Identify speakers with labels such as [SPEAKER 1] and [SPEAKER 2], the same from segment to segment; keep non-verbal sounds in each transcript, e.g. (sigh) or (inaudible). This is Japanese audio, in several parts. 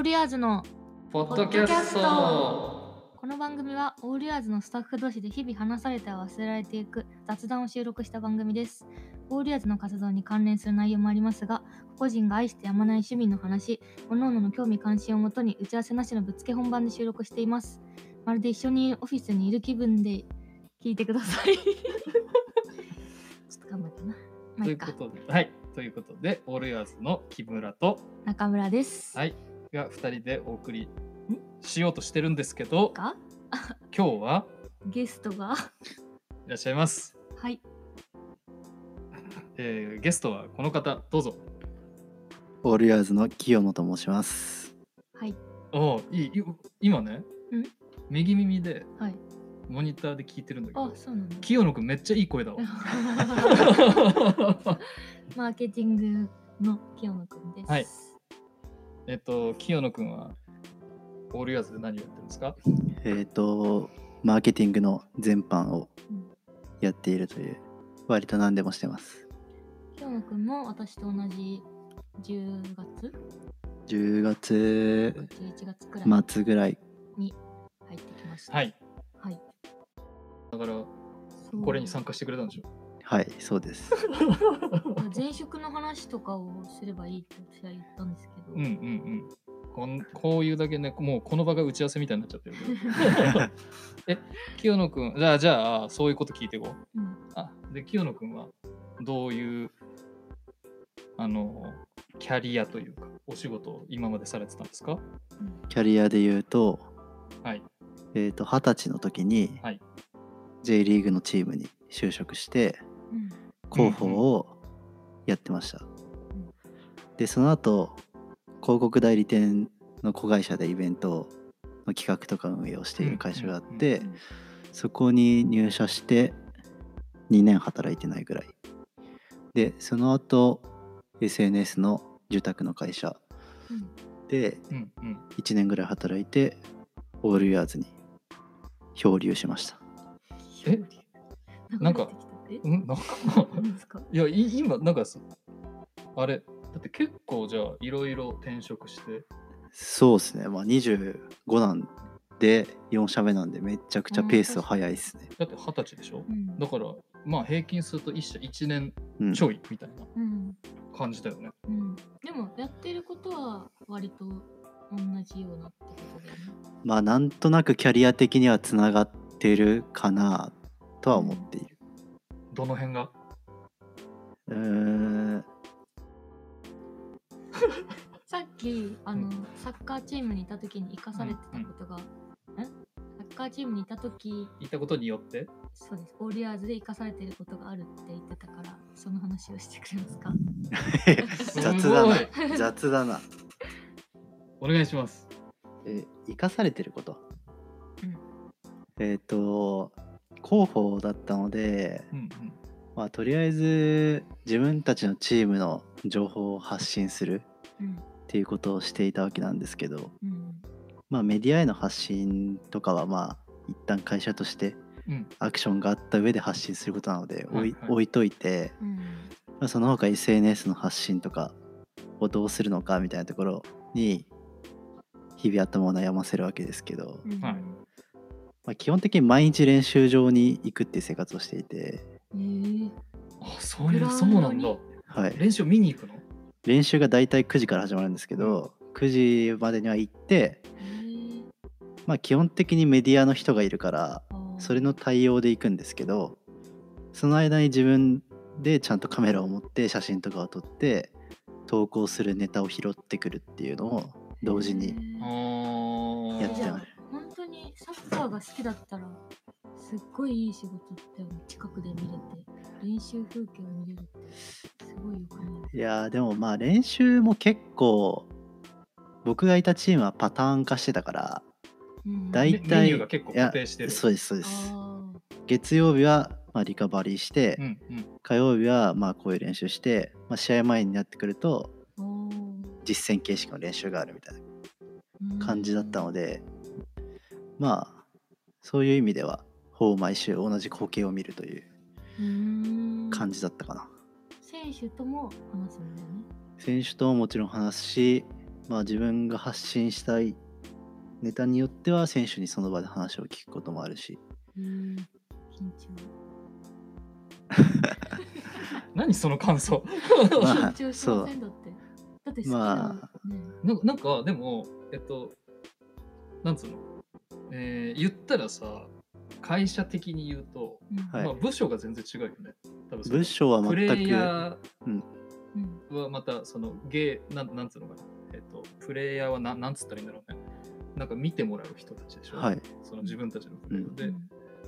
[SPEAKER 1] ールヤーズの
[SPEAKER 2] ポッドキャスト
[SPEAKER 1] この番組はオールヤーズのスタッフ同士で日々話されては忘れられていく雑談を収録した番組です。オールヤーズの活動に関連する内容もありますが、個々人が愛してやまない趣味の話、各々の興味関心をもとに打ち合わせなしのぶっつけ本番で収録しています。まるで一緒にオフィスにいる気分で聞いてください。(laughs) ちょっと頑張ってな。まあいいう
[SPEAKER 2] こ。とで、はい、ということで、オールヤーズの木村と、
[SPEAKER 1] 中村です。
[SPEAKER 2] はい、が2人でお送りしようとしてるんですけど、
[SPEAKER 1] が？(laughs)
[SPEAKER 2] 今日は？
[SPEAKER 1] ゲストが？
[SPEAKER 2] いらっしゃいます。
[SPEAKER 1] はい。
[SPEAKER 2] えーゲストはこの方、どうぞ。
[SPEAKER 3] オールヤーズの清野と申します。
[SPEAKER 1] はい。
[SPEAKER 2] おお、いい、い今ね
[SPEAKER 1] ん、
[SPEAKER 2] 右耳で
[SPEAKER 1] はい。
[SPEAKER 2] モニターで聞いてるんだけど、、
[SPEAKER 1] あそうなんだ。
[SPEAKER 2] 清野くんめっちゃいい声だわ。(laughs) (laughs)
[SPEAKER 1] マーケティングの清野くんです。
[SPEAKER 2] はいえっと、清野くんは、オールヤーズで何をやってるんですか？
[SPEAKER 3] えっ、と、マーケティングの全般を
[SPEAKER 1] うん
[SPEAKER 3] やっているという、割と何でもしてます。
[SPEAKER 1] 清野くんも私と同じ10月
[SPEAKER 3] ？10月
[SPEAKER 1] 11月くらい
[SPEAKER 3] 末ぐらい、
[SPEAKER 1] に入ってきました。
[SPEAKER 2] はい。
[SPEAKER 1] はい。
[SPEAKER 2] だから、これに参加してくれたんでしょ？
[SPEAKER 3] はい、そうです。
[SPEAKER 1] 前職の話とかをすればいいって私は言ったんですけど、
[SPEAKER 2] うんうんうん。こんこういうだけね、もうこの場が打ち合わせみたいになっちゃってるけど。(laughs) え、清野くん、じゃあ、じゃあ、そういうこと聞いていこう。
[SPEAKER 1] うん
[SPEAKER 2] あ、で、清野くんは、どういう、あの、キャリアというか、お仕事を今までされてたんですか？
[SPEAKER 1] うん
[SPEAKER 3] キャリアで言うと、
[SPEAKER 2] はい。
[SPEAKER 3] えっ、と、二十歳の時に
[SPEAKER 2] はい
[SPEAKER 3] J リーグのチームに就職して、
[SPEAKER 1] うん
[SPEAKER 3] 広報をやってました。で、その後、広告代理店の子会社でイベントの企画とか運営をしている会社があって、
[SPEAKER 1] うん
[SPEAKER 3] そこに入社して2年働いてないぐらい。で、その後 SNS の受託の会社
[SPEAKER 1] うん
[SPEAKER 3] で
[SPEAKER 2] うんうん。
[SPEAKER 3] 1年ぐらい働いてオールイヤーズに漂流しました。
[SPEAKER 2] え？なんか
[SPEAKER 1] 流れてきた
[SPEAKER 2] うん、なんか
[SPEAKER 1] え何ですか？
[SPEAKER 2] いや、い今、なんかす、あれ、だって結構じゃあ、いろいろ転職して、
[SPEAKER 3] そうですね。まあ25なんで4社目なんでめちゃくちゃペース早いですね。
[SPEAKER 2] だって二十歳でしょ？
[SPEAKER 1] うん
[SPEAKER 2] だから、まあ平均すると一社1年
[SPEAKER 3] うん
[SPEAKER 2] ちょいみたいな
[SPEAKER 1] うん
[SPEAKER 2] 感じだよね。
[SPEAKER 1] うん、でもやってることは割と同じようなってことだよね。
[SPEAKER 3] まあなんとなくキャリア的にはつながってるかなとは思っている。
[SPEAKER 2] どの辺が？
[SPEAKER 3] うーん。(laughs)
[SPEAKER 1] さっきあの、
[SPEAKER 2] うん。
[SPEAKER 1] サッカーチームにいた時に生かされてたことが、ん。サッカーチームにいた時
[SPEAKER 2] 言ったことによって？
[SPEAKER 1] そうです。オールヤーズで生かされてることがあるって言ってたからその話をしてくれますか？(laughs)
[SPEAKER 3] 雑だ
[SPEAKER 2] い。
[SPEAKER 3] な雑だな。
[SPEAKER 2] お願いします。
[SPEAKER 3] え生かされてること、
[SPEAKER 1] うん。
[SPEAKER 3] えっ、と広報だったので、
[SPEAKER 2] うんうん。
[SPEAKER 3] まあ、とりあえず自分たちのチームの情報を発信する
[SPEAKER 1] うん。
[SPEAKER 3] っていうことをしていたわけなんですけど、
[SPEAKER 1] うん
[SPEAKER 3] まあ、メディアへの発信とかはまあ一旦会社として
[SPEAKER 2] うん。
[SPEAKER 3] アクションがあった上で発信することなので置い,、
[SPEAKER 2] はい。はい
[SPEAKER 3] 置いといて、
[SPEAKER 1] うん。
[SPEAKER 3] まあ、その他 SNS の発信とかをどうするのかみたいなところに日々頭を悩ませるわけですけど、まあ、基本的に毎日練習場に行くっていう生活をしていて、
[SPEAKER 1] えー。
[SPEAKER 2] あ、そういう、そうなんだ。
[SPEAKER 1] に。
[SPEAKER 3] はい、
[SPEAKER 2] 練習見に行くの？
[SPEAKER 3] 練習がだいたい9時から始まるんですけど、9時までには行って、
[SPEAKER 1] えー。
[SPEAKER 3] まあ、基本的にメディアの人がいるからそれの対応で行くんですけどその間に自分でちゃんとカメラを持って写真とかを撮って投稿するネタを拾ってくるっていうのを同時にやってます
[SPEAKER 1] にサッカーが好きだったらすっごいいい仕事だよね近くで見れて練習風景を見れるってすごいよくない
[SPEAKER 3] いやーでもまあ練習も結構僕がいたチームはパターン化してたから
[SPEAKER 1] うん
[SPEAKER 3] 大
[SPEAKER 2] メニューが結構固定してる。
[SPEAKER 3] そうですそうです。
[SPEAKER 1] あ
[SPEAKER 3] 月曜日はまあリカバリーして、
[SPEAKER 2] うんうん。
[SPEAKER 3] 火曜日はまあこういう練習して、まあ、試合前になってくると実践形式の練習があるみたいな
[SPEAKER 1] うん。
[SPEAKER 3] 感じだったので、まあそういう意味ではほぼ毎週同じ光景を見るという
[SPEAKER 1] うん。
[SPEAKER 3] 感じだったかな。
[SPEAKER 1] 選手とも話すんだよね。
[SPEAKER 3] 選手とももちろん話すしまあ自分が発信したいネタによっては選手にその場で話を聞くこともあるし。
[SPEAKER 1] うん。緊張。(laughs)
[SPEAKER 2] 何その感想？(laughs)
[SPEAKER 3] まあ
[SPEAKER 1] 緊張しませんだって。だって好きだ
[SPEAKER 3] ま
[SPEAKER 1] ね
[SPEAKER 2] ななんかでもえっとなんつうの、えー言ったらさ会社的に言うと、
[SPEAKER 1] うん
[SPEAKER 3] はい。
[SPEAKER 2] まあ、部署が全然違うよね。
[SPEAKER 3] 部署は
[SPEAKER 2] プレイ
[SPEAKER 3] 全く
[SPEAKER 2] ヤ
[SPEAKER 1] うん。
[SPEAKER 2] ーはまたそのゲーなんなんつうのかな。えっとプレイヤーはななんつったらいいんだろうね。なんか見てもらう人たちでしょ、
[SPEAKER 3] はい。
[SPEAKER 2] その自分たちのプレイを、
[SPEAKER 3] うん。
[SPEAKER 2] で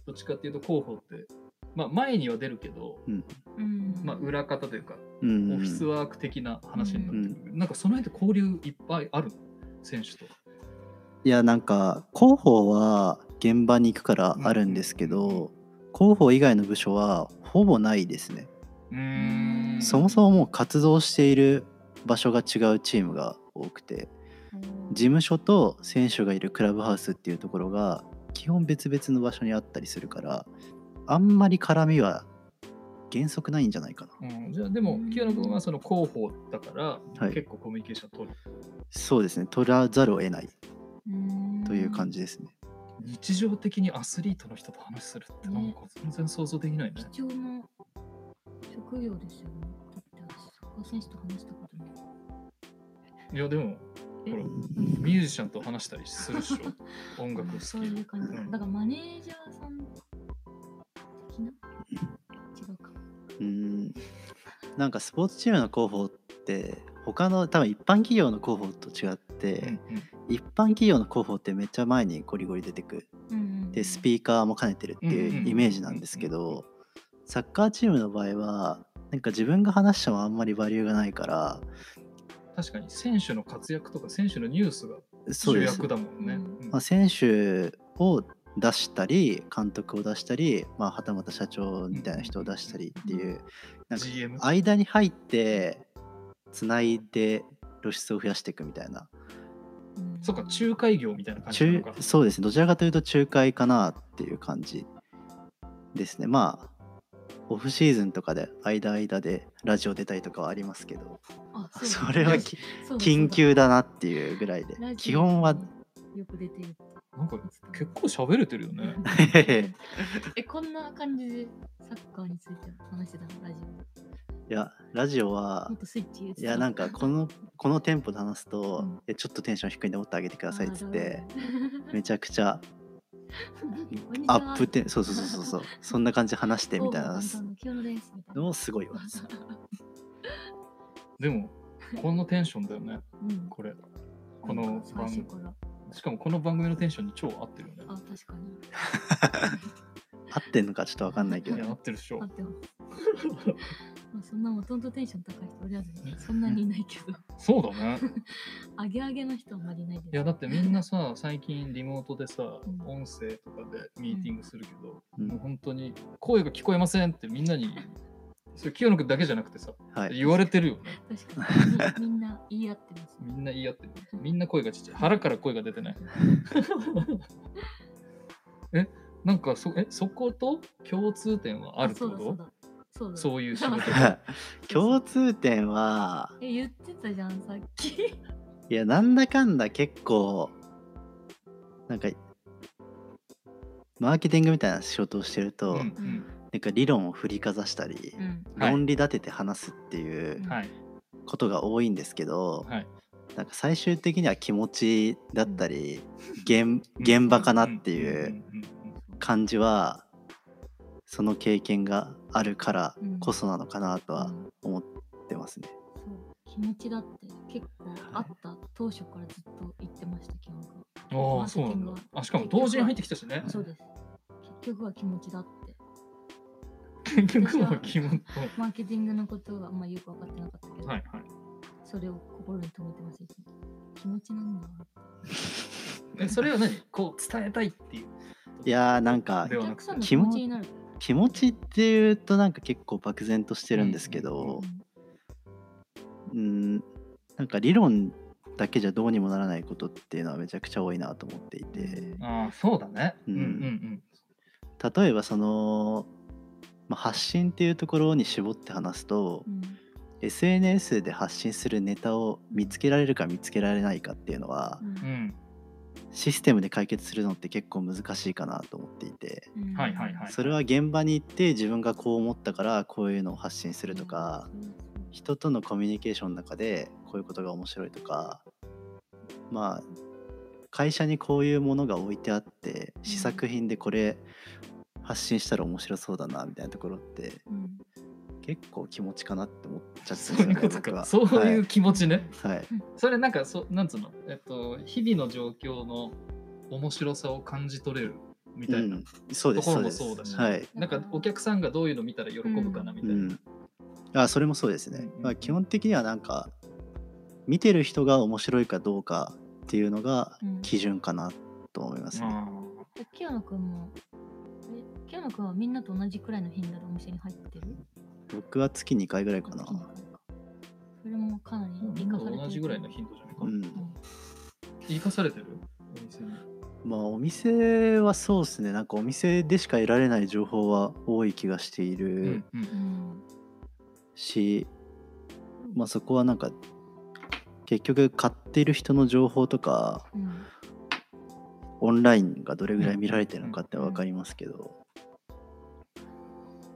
[SPEAKER 2] どっちかっていうと広報ってまあ前には出るけど、
[SPEAKER 1] うん。
[SPEAKER 2] まあ裏方というか
[SPEAKER 3] うん。
[SPEAKER 2] オフィスワーク的な話になってくる、なんかその辺で交流いっぱいあるの？選手と。
[SPEAKER 3] いやなんか広報は現場に行くからあるんですけど、広報以外の部署はほぼないですね、
[SPEAKER 2] うーん。
[SPEAKER 3] そもそももう活動している場所が違うチームが多くて事務所と選手がいるクラブハウスっていうところが基本別々の場所にあったりするからあんまり絡みは原則ないんじゃないかな。
[SPEAKER 2] うん、じゃあでも清野君はその広報だから、
[SPEAKER 3] はい。
[SPEAKER 2] 結構コミュニケーション取る。
[SPEAKER 3] そうですね。取らざるを得ない。
[SPEAKER 1] うん
[SPEAKER 3] という感じですね。
[SPEAKER 2] 日常的にアスリートの人と話するってなんか全然想像できないね。
[SPEAKER 1] 貴重な職業ですよね。だって私サッカー選手と話したことない
[SPEAKER 2] いやでも
[SPEAKER 1] え？
[SPEAKER 2] ほらミュージシャンと話したりするでしょ？(laughs) 音楽好き。
[SPEAKER 1] そういう感じ。だ
[SPEAKER 2] うん。
[SPEAKER 1] だからマネージャーさん的な？違うか。
[SPEAKER 3] うーん。なんかスポーツチームの広報って他の多分一般企業の広報と違って、
[SPEAKER 2] うんうん
[SPEAKER 3] 一般企業の広報ってめっちゃ前にゴリゴリ出てく
[SPEAKER 1] うんうん
[SPEAKER 3] でスピーカーも兼ねてるっていううんイメージなんですけどサッカーチームの場合はなんか自分が話してもあんまりバリューがないから
[SPEAKER 2] 確かに選手の活躍とか選手のニュースが主役だもんね。
[SPEAKER 3] まあ、選手を出したり監督を出したり、まあ、はたまた社長みたいな人を出したりっていうなんか
[SPEAKER 2] GM
[SPEAKER 3] 間に入ってつないで露出を増やしていくみたいな。
[SPEAKER 1] うん
[SPEAKER 2] そっか仲介業みたいな感じなの
[SPEAKER 3] 中
[SPEAKER 2] か。
[SPEAKER 3] そうですね。どちらかというと仲介かなっていう感じですね。まあオフシーズンとかで間間でラジオ出たりとかはありますけど。それは緊急だなっていうぐらいで。基本は
[SPEAKER 1] よく出てる。
[SPEAKER 2] なんか結構喋れてるよね。(laughs)
[SPEAKER 1] えこんな感じでサッカーについて話してたの？ラジ
[SPEAKER 3] いやラジオ
[SPEAKER 1] オ
[SPEAKER 3] はいやなんかこのこのテンポで話すと、
[SPEAKER 1] うん
[SPEAKER 3] えちょっとテンション低いんでもっと上げてく
[SPEAKER 1] く
[SPEAKER 3] ださいっつって
[SPEAKER 1] め
[SPEAKER 3] めちゃくちゃ (laughs) アップテンそうそうそうそうそう (laughs) そんな感じで話してみたいなのもすごいわ
[SPEAKER 2] でもこのテンションだよね
[SPEAKER 1] うん
[SPEAKER 2] これ。この
[SPEAKER 1] 最
[SPEAKER 2] 番組しかもこの番組のテンションに超合ってるよね。
[SPEAKER 1] あ確かに
[SPEAKER 3] 合ってんのかちょっとわかんないけど
[SPEAKER 2] 合ってるでしょ
[SPEAKER 1] 合。ってまあそんなもともとテンション高い人おりゃずそんなにいないけど。(laughs)
[SPEAKER 2] そうだね。(laughs)
[SPEAKER 1] 上げ上げの人はあまりいないです。
[SPEAKER 2] いやだってみんなさ最近リモートでさ、
[SPEAKER 1] うん。
[SPEAKER 2] 音声とかでミーティングするけど、
[SPEAKER 3] うん。
[SPEAKER 2] もう本当に声が聞こえませんってみんなに (laughs) それ清野君だけじゃなくてさ
[SPEAKER 3] はい。
[SPEAKER 2] 言われてるよね。
[SPEAKER 1] 確かに。みみんな言い合ってます。
[SPEAKER 2] みんな言い合ってる。みんな声がちっちゃい。腹から声が出てない。え？なんかそえ？そこと共通点はあるってこと？
[SPEAKER 1] そうだそう
[SPEAKER 2] いう仕事。(laughs)
[SPEAKER 3] 共通点は
[SPEAKER 1] え言ってたじゃんさっき。
[SPEAKER 3] いやなんだかんだ結構なんかマーケティングみたいな仕事をしてると、
[SPEAKER 2] うんうん。
[SPEAKER 3] なんか理論を振りかざしたり、
[SPEAKER 1] うん。
[SPEAKER 2] はい。
[SPEAKER 3] 論理立てて話すっていう
[SPEAKER 2] はい。
[SPEAKER 3] ことが多いんですけど、
[SPEAKER 2] はい。
[SPEAKER 3] なんか最終的には気持ちだったり、現現場かなっていう
[SPEAKER 2] うんうんうん。
[SPEAKER 3] 感じはその経験があるから
[SPEAKER 1] うん。
[SPEAKER 3] こそなのかなとは
[SPEAKER 1] うん。
[SPEAKER 3] 思ってますね。
[SPEAKER 1] そう。気持ちだって結構あった当初からずっと言ってました基本が。
[SPEAKER 2] ああそうなんだ。あしかも同時に入ってきたしね。
[SPEAKER 1] そうです。結局は気持ちだって。
[SPEAKER 2] 結局は気持ち
[SPEAKER 1] マーケティングのことはあんまよく分かってなかったけど、
[SPEAKER 2] はいはい。
[SPEAKER 1] それを心に留めてます気持ちなんだ。(laughs)
[SPEAKER 2] えそれは何？こう伝えたいっていう
[SPEAKER 3] いやーなんか
[SPEAKER 1] 気持ちになる
[SPEAKER 3] 気持ちっていうとなんか結構漠然としてるんですけどうんなんか理論だけじゃどうにもならないことっていうのはめちゃくちゃ多いなと思っていて。
[SPEAKER 2] ああそうだね。
[SPEAKER 3] うん。
[SPEAKER 2] うん
[SPEAKER 3] 例えばその、まあ、発信っていうところに絞って話すと
[SPEAKER 1] うん。
[SPEAKER 3] SNS で発信するネタを見つけられるか見つけられないかっていうのは
[SPEAKER 1] うん
[SPEAKER 2] うん
[SPEAKER 3] システムで解決するのって結構難しいかなと思っていて。
[SPEAKER 1] うん。
[SPEAKER 2] はいはいはい
[SPEAKER 3] それは現場に行って自分がこう思ったからこういうのを発信するとか人とのコミュニケーションの中でこういうことが面白いとかまあ会社にこういうものが置いてあって試作品でこれ発信したら面白そうだなみたいなところって
[SPEAKER 1] うん
[SPEAKER 3] 結構気持ちかなって思っちゃって
[SPEAKER 2] そういうことか。そういう気持ちね、
[SPEAKER 3] はい、はい。(laughs)
[SPEAKER 2] それなんかそなんつうの？えっと日々の状況の面白さを感じ取れるみたいな、
[SPEAKER 3] うん。そうです
[SPEAKER 2] ところも
[SPEAKER 3] です。
[SPEAKER 2] そうだし
[SPEAKER 3] はい、
[SPEAKER 2] なんかお客さんがどういうの見たら喜ぶかなみたいな、
[SPEAKER 3] うん、あそれもそうですね、
[SPEAKER 2] うんうん。
[SPEAKER 3] まあ、基本的にはなんか見てる人が面白いかどうかっていうのが
[SPEAKER 1] うん。
[SPEAKER 3] 基準かなと思いますね、
[SPEAKER 2] あ
[SPEAKER 1] え清野くんもえ清野くんはみんなと同じくらいの頻度でお店に入ってる？
[SPEAKER 3] 僕は月2回ぐらいかな。
[SPEAKER 1] それもかなり
[SPEAKER 2] ー
[SPEAKER 1] 生かされてる。
[SPEAKER 2] 同じぐらいの頻度じゃないか、
[SPEAKER 3] うん。
[SPEAKER 2] 生かされてる？お店に。
[SPEAKER 3] まあお店はそうですね。なんかお店でしか得られない情報は多い気がしている
[SPEAKER 2] うんうん
[SPEAKER 1] うん。
[SPEAKER 3] し、まあそこはなんか結局買ってる人の情報とか
[SPEAKER 1] うん。
[SPEAKER 3] オンラインがどれぐらい見られてるのかって分かりますけど、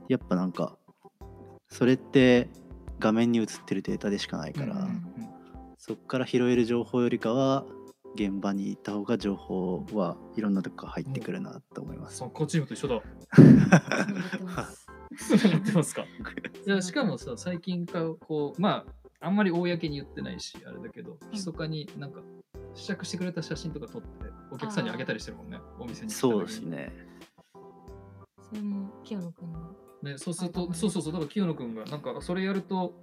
[SPEAKER 3] やっぱなんかそれって画面に映ってるデータでしかないから、
[SPEAKER 2] うんうん
[SPEAKER 3] そこから拾える情報よりかは現場に行った方が情報はいろんなとこから入ってくるなと思います。
[SPEAKER 2] サッカーチームと一緒だ。
[SPEAKER 1] 繋がってます
[SPEAKER 2] やってますか。いやしかもさ、最近か、こう、まあ、あんまり公に言ってないし、あれだけど、密かになんか、試着してくれた写真とか撮って、お客さんにあげたりしてるもんね、お店に
[SPEAKER 3] そうです。ね。
[SPEAKER 1] それも清野くんの
[SPEAKER 2] ね、そうすると、そうそうそう、だから清野くんが、なんか、それやると、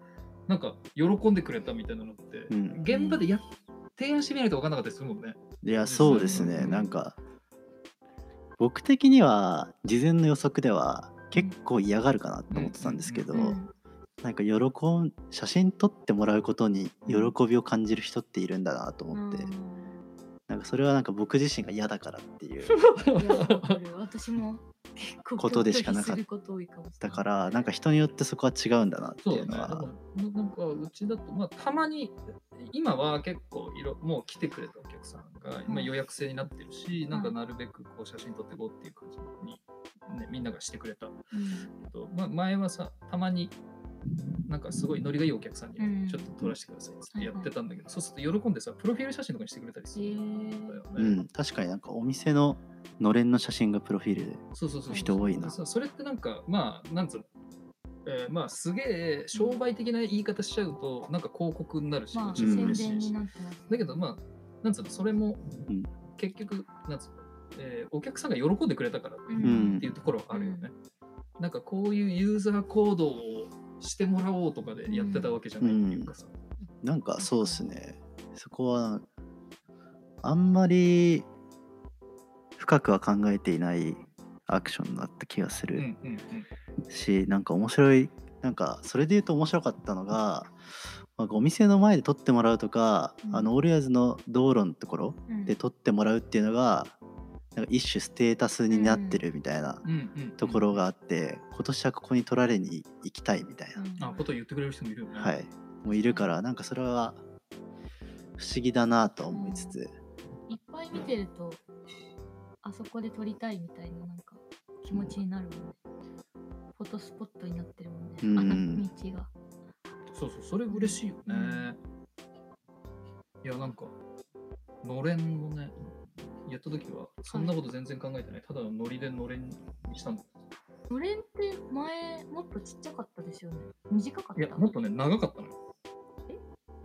[SPEAKER 2] なんか、喜んでくれたみたいなのって、
[SPEAKER 3] うん。
[SPEAKER 2] 現場でや提案してみないと分かんなかったりするもんね。
[SPEAKER 3] いやそうですね、
[SPEAKER 2] うん。
[SPEAKER 3] なんか僕的には事前の予測では結構嫌がるかなと思ってたんですけど、なんか喜ん写真撮ってもらうことに喜びを感じる人っているんだなと思って、なんかそれはなんか僕自身が嫌だからっていう。
[SPEAKER 1] 私も (laughs)
[SPEAKER 3] ことでしかなかった
[SPEAKER 1] か
[SPEAKER 3] らなんか人によってそこは違うんだなって。いうのは。
[SPEAKER 2] だからなんかうちだと、まあ、たまに、今は結構いろ、もう来てくれたお客さんが、今予約制になってるし、なんかなるべくこう写真撮ってこうっていう感じに、ね、みんながしてくれた。
[SPEAKER 1] うん。
[SPEAKER 2] けど、まあ、前はさ、たまに、なんかすごいノリがいいお客さん
[SPEAKER 1] うん。
[SPEAKER 2] にちょっと撮らせてくださいってやってたんだけど、そうすると喜んでさ、プロフィール写真とかにしてくれたりするんだよ。ね。
[SPEAKER 3] うん。確かになんかお店ののれんの写真がプロフィールで
[SPEAKER 2] そうそうそう。
[SPEAKER 3] 人多いな。
[SPEAKER 2] そうそれってなんか、まあ、なんつうの、えーまあ、すげえ商売的な言い方しちゃうと、なんか広告になるし、
[SPEAKER 1] まあ
[SPEAKER 2] だけど、まあ、なんつうの、それも
[SPEAKER 3] うん、
[SPEAKER 2] 結局、なんつうの、えーお客さんが喜んでくれたからっ
[SPEAKER 3] うん
[SPEAKER 2] ていうところはあるよね。なんか、こういうユーザー行動をしてもらおうとかでやってたわけじゃないっていうかさ。
[SPEAKER 3] なんかそうですね。そこはあんまり深くは考えていないアクションだった気がする。
[SPEAKER 2] うんうんうん。
[SPEAKER 3] しなんか面白いなんかそれで言うと面白かったのが、まあ、お店の前で撮ってもらうとか、
[SPEAKER 1] うん。
[SPEAKER 3] あのオールヤーズの道路のところ
[SPEAKER 1] うん。
[SPEAKER 3] で撮ってもらうっていうのがなんか一種ステータスになってるみたいな
[SPEAKER 2] うん。うんうん
[SPEAKER 3] ところがあって、今年はここに撮られに行きたいみたいな、
[SPEAKER 2] あ、こと言ってくれる人もいるよね。
[SPEAKER 3] はい。もういるからなんかそれは不思議だなとは思いつつ、
[SPEAKER 1] いっぱい見てるとあそこで撮りたいみたいななんか気持ちになるもんね。フォトスポットになってるもんね、
[SPEAKER 3] うん。
[SPEAKER 1] あの道が。
[SPEAKER 2] そうそう、それ嬉しいよね。
[SPEAKER 1] うん。
[SPEAKER 2] いや、なんか、のれんをね、やった時は、そんなこと全然考えてない。ただのノリでのれんにしたんだ。
[SPEAKER 1] のれんって前もっとちっちゃかったですよね短かった？
[SPEAKER 2] いや、もっとね、長かったのよ。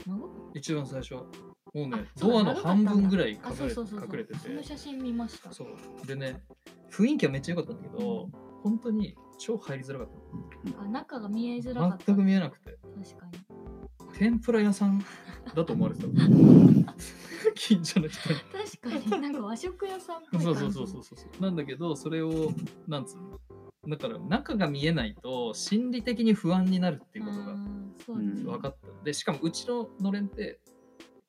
[SPEAKER 1] 長かっ
[SPEAKER 2] 一番最初は。もうねドアの半分ぐらい隠れ
[SPEAKER 1] そうそうそうそう
[SPEAKER 2] 隠れてて
[SPEAKER 1] そ。の写真見ました
[SPEAKER 2] そう。でね、雰囲気はめっちゃ良かったんだけど、本当に超入りづらかっ
[SPEAKER 1] あ中が見えづらか
[SPEAKER 2] た。
[SPEAKER 1] った
[SPEAKER 2] 全く見えなくて。
[SPEAKER 1] 確かに
[SPEAKER 2] 天ぷら屋さんだと思われてた。(laughs) 近所の人に。
[SPEAKER 1] 確かになんか和食屋さんっぽい
[SPEAKER 2] そう
[SPEAKER 1] 感じ
[SPEAKER 2] そうそうそうそう。なんだけど、それを、なんつうの。だから中が見えないと心理的に不安になるっていうことが分かった。で、しかもうちののれんって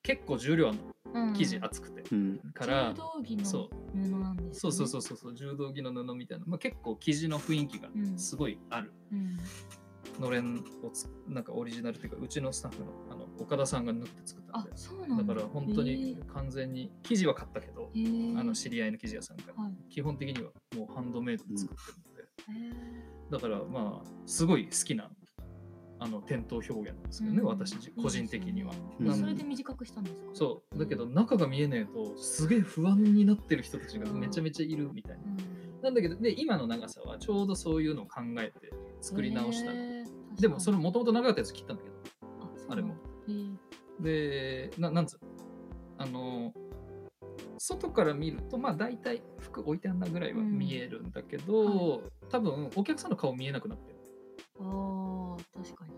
[SPEAKER 2] 結構重量あるの。
[SPEAKER 1] うん
[SPEAKER 2] 生地厚くて。
[SPEAKER 3] うん
[SPEAKER 2] から
[SPEAKER 1] 柔、道着の
[SPEAKER 2] そ
[SPEAKER 1] 布なんです、ね、
[SPEAKER 2] そうそうそうそうそう、柔道着の布みたいな、まあ、結構生地の雰囲気が
[SPEAKER 1] うん
[SPEAKER 2] すごいある。
[SPEAKER 1] うん
[SPEAKER 2] のれんをつなんかオリジナルっていうかうちのスタッフのあの岡田さんが縫って作ったん
[SPEAKER 1] あ
[SPEAKER 2] で
[SPEAKER 1] そうなんだ。
[SPEAKER 2] だから本当に完全に生地は買ったけど、あの知り合いの生地屋さんから、
[SPEAKER 1] はい。
[SPEAKER 2] 基本的にはもうハンドメイドで作ってるので、
[SPEAKER 1] へー
[SPEAKER 2] だからまあすごい好きなあの店頭表現なんですけどね、
[SPEAKER 1] うん。
[SPEAKER 2] 私自個人的には。
[SPEAKER 1] それで短くしたんですか？
[SPEAKER 2] そう。だけど中が見えないとすげえ不安になってる人たちがめちゃめちゃいるみたいな。
[SPEAKER 1] うん。
[SPEAKER 2] なんだけどで今の長さはちょうどそういうのを考えて作り直したの、でもその
[SPEAKER 1] 確
[SPEAKER 2] もともと長かったやつ切ったんだけど
[SPEAKER 1] あ
[SPEAKER 2] れも。でななんつうの？あの外から見るとまあ大体服置いてあんなぐらいは見えるんだけど、
[SPEAKER 1] うん
[SPEAKER 2] 多分お客さんの顔見えなくなってる。
[SPEAKER 1] あー確かに。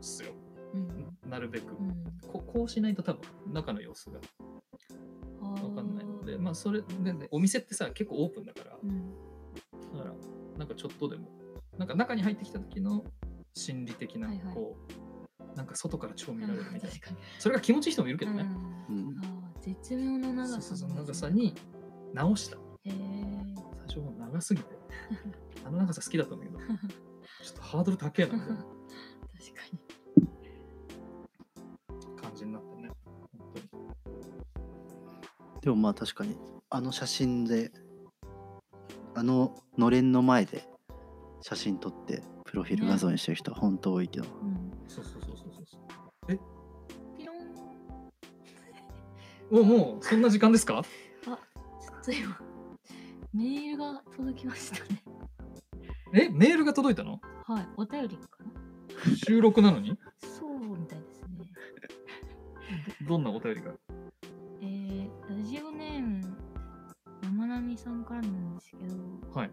[SPEAKER 2] すよ。
[SPEAKER 1] うん。
[SPEAKER 2] なるべく、
[SPEAKER 1] うん。
[SPEAKER 2] ここうしないと多分中の様子が
[SPEAKER 1] あー。
[SPEAKER 2] 分かんないのでまあそれで、ね、お店ってさ結構オープンだから。
[SPEAKER 1] うん。
[SPEAKER 2] だからなんかちょっとでも。なんか中に入ってきた時の心理的な
[SPEAKER 1] はいはい。
[SPEAKER 2] こう、なんか外から超見られるみたいな。それが気持ちいい人もいるけどね、
[SPEAKER 1] うん。絶妙な長さ。
[SPEAKER 2] そ長さに直した。最初もう長すぎて。(laughs) あの長さ好きだったんだけど。(laughs) ちょっとハードル高えなみたいな
[SPEAKER 1] 確かに。
[SPEAKER 2] 感じになってね。本当に。
[SPEAKER 3] でもまあ確かにあの写真であののれんの前で写真撮ってプロフィール画像にしてる人は本当多いけど、
[SPEAKER 1] うん。
[SPEAKER 2] そうそうそうそうそう。
[SPEAKER 1] ピロン。
[SPEAKER 2] おもうそんな時間ですか？
[SPEAKER 1] ちょっと今メールが届きましたね。
[SPEAKER 2] え？メールが届いたの？
[SPEAKER 1] はいお便りかな。
[SPEAKER 2] 収録なのに？
[SPEAKER 1] そうみたいですね。
[SPEAKER 2] ど (laughs) どんなお便りが？
[SPEAKER 1] えー、ラジオネーム山並さんからなんですけど。
[SPEAKER 2] はい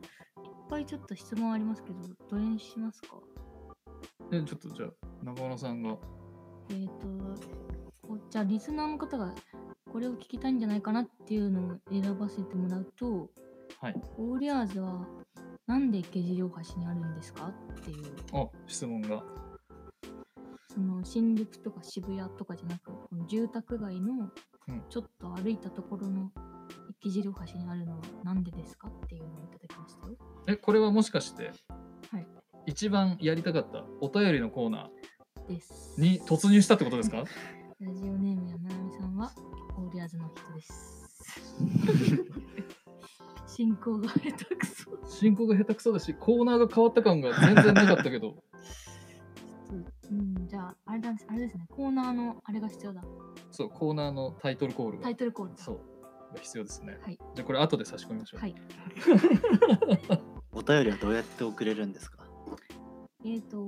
[SPEAKER 1] いっぱいちょっと質問ありますけどどれにしますか？
[SPEAKER 2] えちょっとじゃあ中村さんが。
[SPEAKER 1] えっ、とこじゃあリスナーの方がこれを聞きたいんじゃないかなっていうのを選ばせてもらうと
[SPEAKER 2] はい。
[SPEAKER 1] オーリアーズはなんで池尻大橋にあるんですか？っていう。
[SPEAKER 2] あ質問が。
[SPEAKER 1] その新宿とか渋谷とかじゃなくこの住宅街の
[SPEAKER 2] うん。
[SPEAKER 1] ちょっと歩いたところの池尻大橋にあるのはなんでですかっていうのをいただきましたよ。
[SPEAKER 2] えこれはもしかして、
[SPEAKER 1] はい
[SPEAKER 2] 一番やりたかったお便りのコーナ
[SPEAKER 1] です。
[SPEAKER 2] ーに突入したってことですか？(laughs)
[SPEAKER 1] ラジオネームやななみさんはオーリアーズの人です。(laughs) 進行が下手くそ。
[SPEAKER 2] 進行が下手くそだしコーナーが変わった感が全然なかったけど
[SPEAKER 1] うん、じゃあ、あれだあれですね、コーナーのあれが必要だ。
[SPEAKER 2] そうコーナーのタイトルコールが
[SPEAKER 1] タイトルコールだ。
[SPEAKER 2] そうが必要ですね
[SPEAKER 1] はい。
[SPEAKER 2] じゃあこれ後で差し込みましょう、
[SPEAKER 1] はい。(laughs)
[SPEAKER 3] お便りはどうやって送れるんですか？
[SPEAKER 1] えっ、と、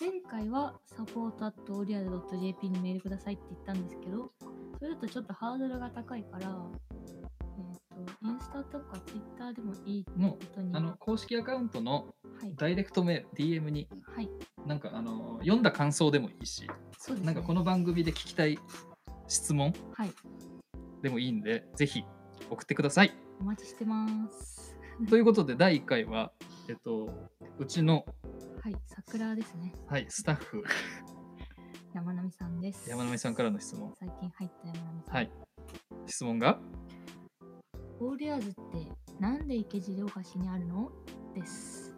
[SPEAKER 1] 前回はサポート at o r i a l .jp にメールくださいって言ったんですけど、それだとちょっとハードルが高いから、えっ、と、インスタとかツイッターでもいいって
[SPEAKER 2] も
[SPEAKER 1] ことに。
[SPEAKER 2] あの公式アカウントの
[SPEAKER 1] はい。
[SPEAKER 2] ダイレクトメール DM に
[SPEAKER 1] はい。
[SPEAKER 2] なんかあの読んだ感想でもいいし
[SPEAKER 1] そうです、ね。
[SPEAKER 2] なんかこの番組で聞きたい質問
[SPEAKER 1] はい。
[SPEAKER 2] でもいいんでぜひ送ってください
[SPEAKER 1] お待ちしてます。(laughs) (laughs)
[SPEAKER 2] ということで第1回はえっとうちの、
[SPEAKER 1] はい。桜ですね。
[SPEAKER 2] はい、スタッフ (laughs)
[SPEAKER 1] 山並さんです。
[SPEAKER 2] 山並さんからの質問
[SPEAKER 1] 最近入った山並さん。
[SPEAKER 2] はい質問が？
[SPEAKER 1] オーリアーズってなんで池尻大橋にあるの？です。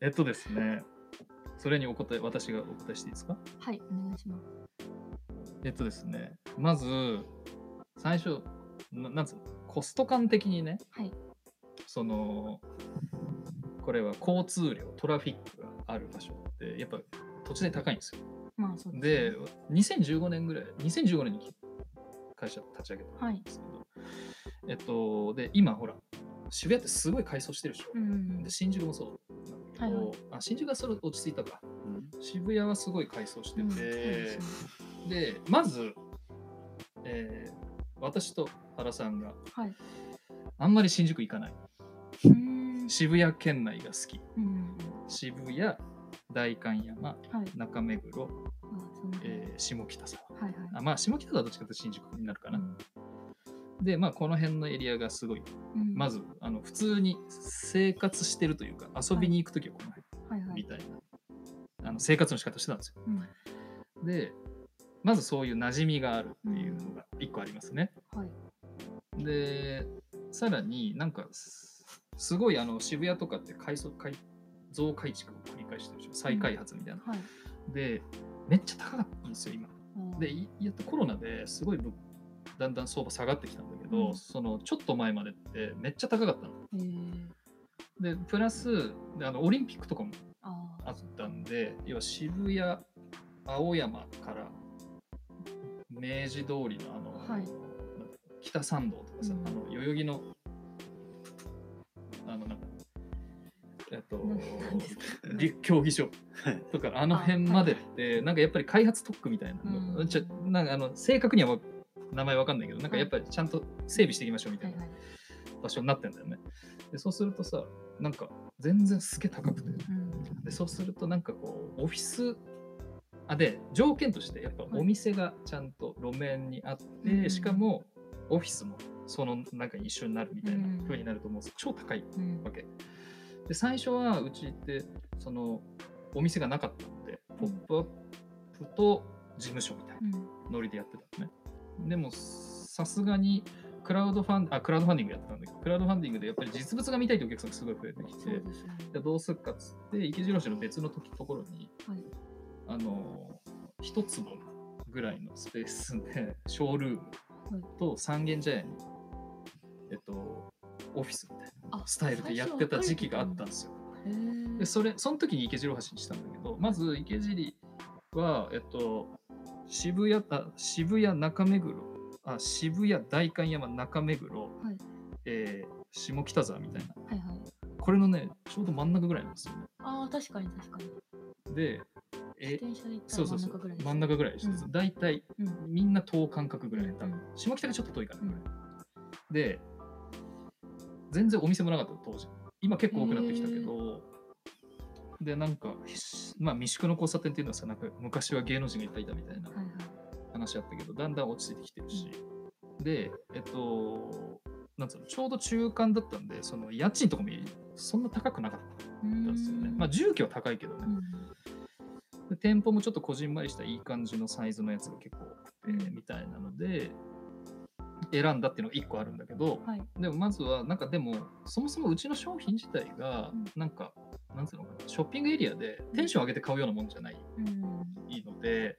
[SPEAKER 2] えっとですねそれにお答え私がお答えしていいですか？
[SPEAKER 1] はい、お願いします。
[SPEAKER 2] えっとですねまず最初ななんつうのコスト感的にね
[SPEAKER 1] はい。
[SPEAKER 2] そのこれは交通量トラフィックがある場所ってやっぱ土地で高いんですよ。
[SPEAKER 1] まあそうです、
[SPEAKER 2] で2015年ぐらい2015年に会社立ち上げた
[SPEAKER 1] はい
[SPEAKER 2] んですけど、えっとで今ほら渋谷ってすごい改装してるでしょ、
[SPEAKER 1] うん
[SPEAKER 2] で。新宿もそうなんだけど、
[SPEAKER 1] はいはい。
[SPEAKER 2] あ新宿はそれ落ち着いたか。渋谷はすごい改装してて、
[SPEAKER 1] うんで
[SPEAKER 2] まず、えー私と原さんが
[SPEAKER 1] はい。
[SPEAKER 2] あんまり新宿行かない。渋谷県内が好き。
[SPEAKER 1] うん。
[SPEAKER 2] 渋谷、代官山、
[SPEAKER 1] はい。
[SPEAKER 2] 中目黒、えー下北沢。
[SPEAKER 1] はいはい。
[SPEAKER 2] あまあ、下北沢はどっちかというと新宿になるかな。
[SPEAKER 1] うん
[SPEAKER 2] で、まあ、この辺のエリアがすごい、
[SPEAKER 1] うん
[SPEAKER 2] まず、あの普通に生活してるというか、遊びに行くときはこの辺、
[SPEAKER 1] はいはい。
[SPEAKER 2] みたいなあの生活の仕方してたんですよ。
[SPEAKER 1] うん。
[SPEAKER 2] で、まずそういう馴染みがあるっていうのが一個ありますね。
[SPEAKER 1] はい。
[SPEAKER 2] で、さらになんかす、すごいあの渋谷とかって改装改増改築を繰り返してるでしょ？再開発みたいな、
[SPEAKER 1] はい。
[SPEAKER 2] でめっちゃ高かったんですよ今。でいやっとコロナですごいぶだんだん相場下がってきたんだけど、
[SPEAKER 1] うん。
[SPEAKER 2] そのちょっと前までってめっちゃ高かったの。でプラスであのオリンピックとかも
[SPEAKER 1] あ
[SPEAKER 2] ったんで要は渋谷青山から明治通りのあの、
[SPEAKER 1] はい。
[SPEAKER 2] 北参道とかさ、
[SPEAKER 1] うん。
[SPEAKER 2] あの代々木のあのなんかえっと (laughs) 競技場とかあの辺までって、なんかやっぱり開発特区みたいなの、
[SPEAKER 1] うん。
[SPEAKER 2] ちょなんかあの正確にはわ名前わかんないけどなんかやっぱりちゃんと整備していきましょうみたな
[SPEAKER 1] はいいはい。
[SPEAKER 2] 場所になってんだよね。でそうするとさなんか全然すげえ高くて。
[SPEAKER 1] うん。
[SPEAKER 2] でそうするとなんかこうオフィスあで条件としてやっぱ
[SPEAKER 1] はい
[SPEAKER 2] お店がちゃんと路面にあって、
[SPEAKER 1] うん
[SPEAKER 2] しかもオフィスもその中に一緒になるみたいな
[SPEAKER 1] うん
[SPEAKER 2] 風になるともう超高い
[SPEAKER 1] うん
[SPEAKER 2] わけ。で最初はうちってそのお店がなかったので「ポップアップと事務所みたいな
[SPEAKER 1] うん
[SPEAKER 2] ノリでやってたのね。でもさすがにクラウドファンあクラウドファンディングやってたんだけどクラウドファンディングでやっぱり実物が見たいというお客さんがすごい増えてきて
[SPEAKER 1] ね。
[SPEAKER 2] でどうするかっつって池次郎市の別の時ところに
[SPEAKER 1] はい。
[SPEAKER 2] あの一坪ぐらいのスペースで (laughs) ショールームと三軒茶屋にえっとオフィスみたいな
[SPEAKER 1] あ
[SPEAKER 2] スタイルでやってた時期があったんですよ。でそれその時に池次郎橋にしたんだけどまず池尻はえっと渋谷あ渋谷中目黒あ渋谷代官山中目黒、
[SPEAKER 1] はい
[SPEAKER 2] えー下北沢みたいな
[SPEAKER 1] はいはい。
[SPEAKER 2] これのねちょうど真ん中ぐらいなんですよね。
[SPEAKER 1] ああ、確かに確かに。
[SPEAKER 2] で
[SPEAKER 1] 自
[SPEAKER 2] え
[SPEAKER 1] 転車で行った
[SPEAKER 2] そうそうそう。
[SPEAKER 1] ら真ん中ぐらいです
[SPEAKER 2] 真ん中ぐらいです、
[SPEAKER 1] うん。
[SPEAKER 2] 大体
[SPEAKER 1] うん。
[SPEAKER 2] みんな等間隔ぐらい、
[SPEAKER 1] うん
[SPEAKER 2] 多分下北がちょっと遠いから
[SPEAKER 1] うん
[SPEAKER 2] ぐらい、で全然お店もなかったの当時。今結構多くなってきたけどでなんかひまあ未宿の交差点っていうのはさなんか昔は芸能人がいっぱいいたみたいな
[SPEAKER 1] はいはい。
[SPEAKER 2] 話あったけどだんだん落ち着いてきてるし、でえっとなんつうのちょうど中間だったんでその家賃とかもそんな高くなかったんですよね。まあ住居は高いけどね、
[SPEAKER 1] うん。
[SPEAKER 2] で店舗もちょっとこじんまりしたいい感じのサイズのやつが結構多くて、
[SPEAKER 1] うん。
[SPEAKER 2] みたいなので選んだっていうのが1個あるんだけど、
[SPEAKER 1] はい。
[SPEAKER 2] でもまずはなんかでもそもそもうちの商品自体が
[SPEAKER 1] うん。
[SPEAKER 2] なんか、なんつうのかなショッピングエリアでテンション上げて買うようなもんじゃない
[SPEAKER 1] うん。
[SPEAKER 2] ので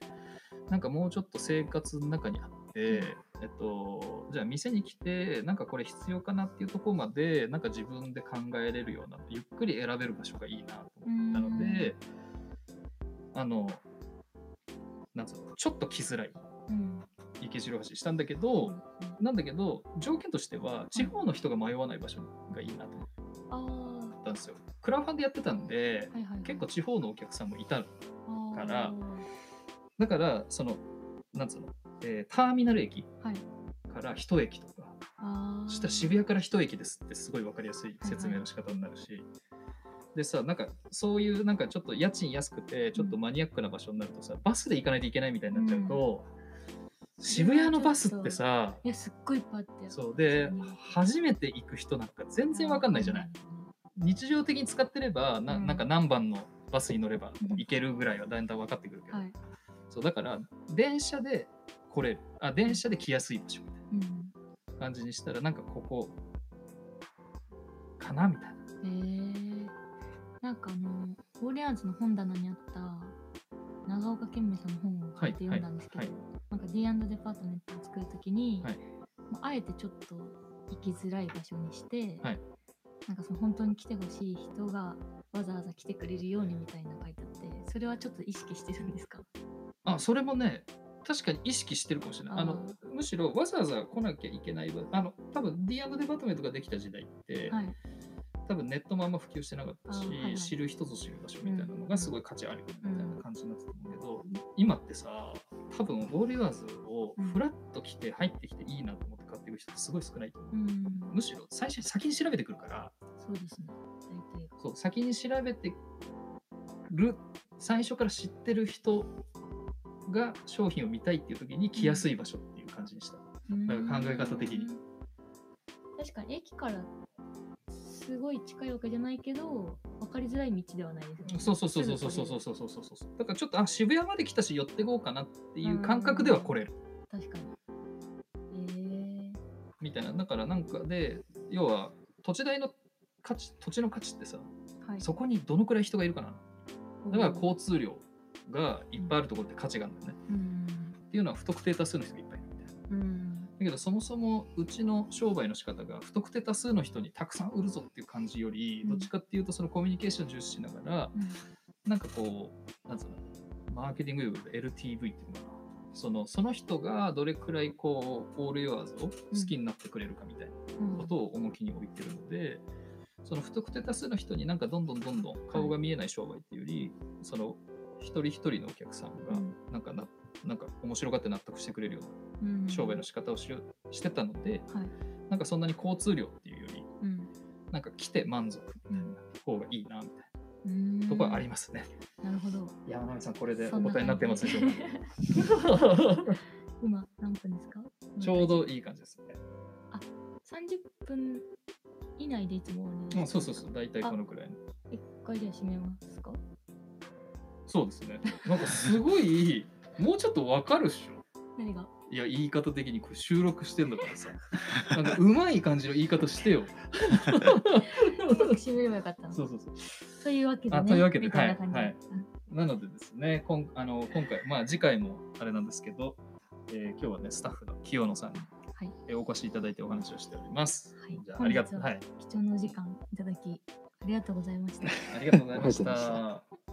[SPEAKER 2] なんかもうちょっと生活の中にあって、えっと、じゃあ店に来てなんかこれ必要かなっていうところまでなんか自分で考えれるようなゆっくり選べる場所がいいなと思ったので、あのなんつうのちょっと来づらい
[SPEAKER 1] うん。
[SPEAKER 2] 池城橋したんだけど、なんだけど条件としては地方の人が迷わない場所がいいなと思。ったんですよ。クラファンでやってたんで
[SPEAKER 1] はいはい。
[SPEAKER 2] 結構地方のお客さんもいたからだからそのなんつうの、えーターミナル駅
[SPEAKER 1] はい。
[SPEAKER 2] から一駅とか
[SPEAKER 1] ああ。
[SPEAKER 2] そしたら渋谷から一駅ですってすごい分かりやすい説明の仕方になるし、でさなんかそういうなんかちょっと家賃安くてちょっとマニアックな場所になるとさ、バスで行かないといけないみたいになっちゃうと、渋谷のバスってさ
[SPEAKER 1] いや、すっごいいっぱいあって。
[SPEAKER 2] そうで
[SPEAKER 1] うん
[SPEAKER 2] 初めて行く人なんか全然分かんないじゃない。日常的に使ってればな
[SPEAKER 1] うん
[SPEAKER 2] なんか何番のバスに乗れば
[SPEAKER 1] うん
[SPEAKER 2] 行けるぐらいはだんだん分かってくるけど、
[SPEAKER 1] はい。
[SPEAKER 2] そうだから電車で来れるあ電車で来やすい場所みたい
[SPEAKER 1] うん。
[SPEAKER 2] な感じにしたらなんかここかなみたいな。
[SPEAKER 1] えー、なんかあの、ウォーリアーズの本棚にあった長岡健明さんの本を借りて読んだんですけど、
[SPEAKER 2] はいは
[SPEAKER 1] なんか D& デパートメントを作るときに、
[SPEAKER 2] はい。
[SPEAKER 1] まああえてちょっと行きづらい場所にして、
[SPEAKER 2] はい。
[SPEAKER 1] なんかその本当に来てほしい人がわざわざ来てくれるようにみたいな書いてあって、それはちょっと意識してるんですか？
[SPEAKER 2] あそれもね確かに意識してるかもしれない。あのむしろわざわざ来なきゃいけないわあの多分 D& デパートメントができた時代って、
[SPEAKER 1] はい。
[SPEAKER 2] 多分ネットもあんま普及してなかったし、
[SPEAKER 1] あはいはい
[SPEAKER 2] 知る人ぞ知る場所みたいなのがすごい価値あるみたいな感じになってたんだけど、今ってさ多分ウォーリアーズをフラッと来て入ってきていいなと思って買っていく人ってすごい少ないと思う。
[SPEAKER 1] うん。
[SPEAKER 2] むしろ最初に先に調べてくるから
[SPEAKER 1] そうですね。大体が。
[SPEAKER 2] そう先に調べてる最初から知ってる人が商品を見たいっていう時に来やすい場所っていう感じにした。なんか考え方的に
[SPEAKER 1] うん確かに駅からすごい近いわけじゃないけど分かりづらい道ではないですよね。
[SPEAKER 2] そうそうそうそうそうそうそうそうそう。だからちょっとあ渋谷まで来たし寄ってこうかなっていう感覚では来れる。
[SPEAKER 1] 確かに。え
[SPEAKER 2] みたいな。だからなんかで要は土地代の価値土地の価値ってさ
[SPEAKER 1] はい。
[SPEAKER 2] そこにどのくらい人がいるかな。だから
[SPEAKER 1] う
[SPEAKER 2] 交通量がいっぱいあるところって価値があるんだよね、
[SPEAKER 1] うん
[SPEAKER 2] っていうのは不特定多数の人がいっぱいいるみたいな
[SPEAKER 1] うん
[SPEAKER 2] だけどそもそもうちの商売の仕方が不特定多数の人にたくさん売るぞっていう感じより、
[SPEAKER 1] うん。
[SPEAKER 2] どっちかっていうとそのコミュニケーション重視しながら
[SPEAKER 1] うん。
[SPEAKER 2] なんかこうなんつうのマーケティング用語で LTV っていうのかな。そのその人がどれくらいこうオールヨアーズを好きになってくれるかみたいな
[SPEAKER 1] うん
[SPEAKER 2] ことを重きに置いてるので、その不特定多数の人になんかどんどんどんどん顔が見えない商売っていうより、その一人一人のお客さんが
[SPEAKER 1] うん。
[SPEAKER 2] なんかななんか面白がって納得してくれるような
[SPEAKER 1] うん
[SPEAKER 2] 商売の仕方をししてたので、
[SPEAKER 1] はい。
[SPEAKER 2] なんかそんなに交通量っていうより
[SPEAKER 1] うん。
[SPEAKER 2] なんか来て満足みたいな方がいいなみたい
[SPEAKER 1] うん
[SPEAKER 2] なところはありますね。
[SPEAKER 1] なるほど。
[SPEAKER 2] 山上さんこれでお答えになってますでしょうか
[SPEAKER 1] 今 (laughs) 何分ですか？
[SPEAKER 2] ちょうどいい感じですね。
[SPEAKER 1] 30分以内でいつもね
[SPEAKER 2] うん、そうそうそう。大体このくらいの。
[SPEAKER 1] 一回で締めますか？
[SPEAKER 2] そうですね。なんかすごいもうちょっとわかるっしょ。
[SPEAKER 1] 何が？
[SPEAKER 2] いや言い方的にこれ収録してんだからさ。(laughs) なんかうまい感じの言い方してよ。
[SPEAKER 1] 締めればよかったの
[SPEAKER 2] そうそうそう。
[SPEAKER 1] というわけでね。
[SPEAKER 2] あというわけで。はいはい。なのでですねこんあの今回まあ次回もあれなんですけど、えー今日はねスタッフの清野さんに、
[SPEAKER 1] はい。
[SPEAKER 2] えーお越しいただいてお話をしております。
[SPEAKER 1] はい。
[SPEAKER 2] じゃあありがとう。
[SPEAKER 1] 貴重なお時間いただきありがとうございました。
[SPEAKER 2] ありがとうございました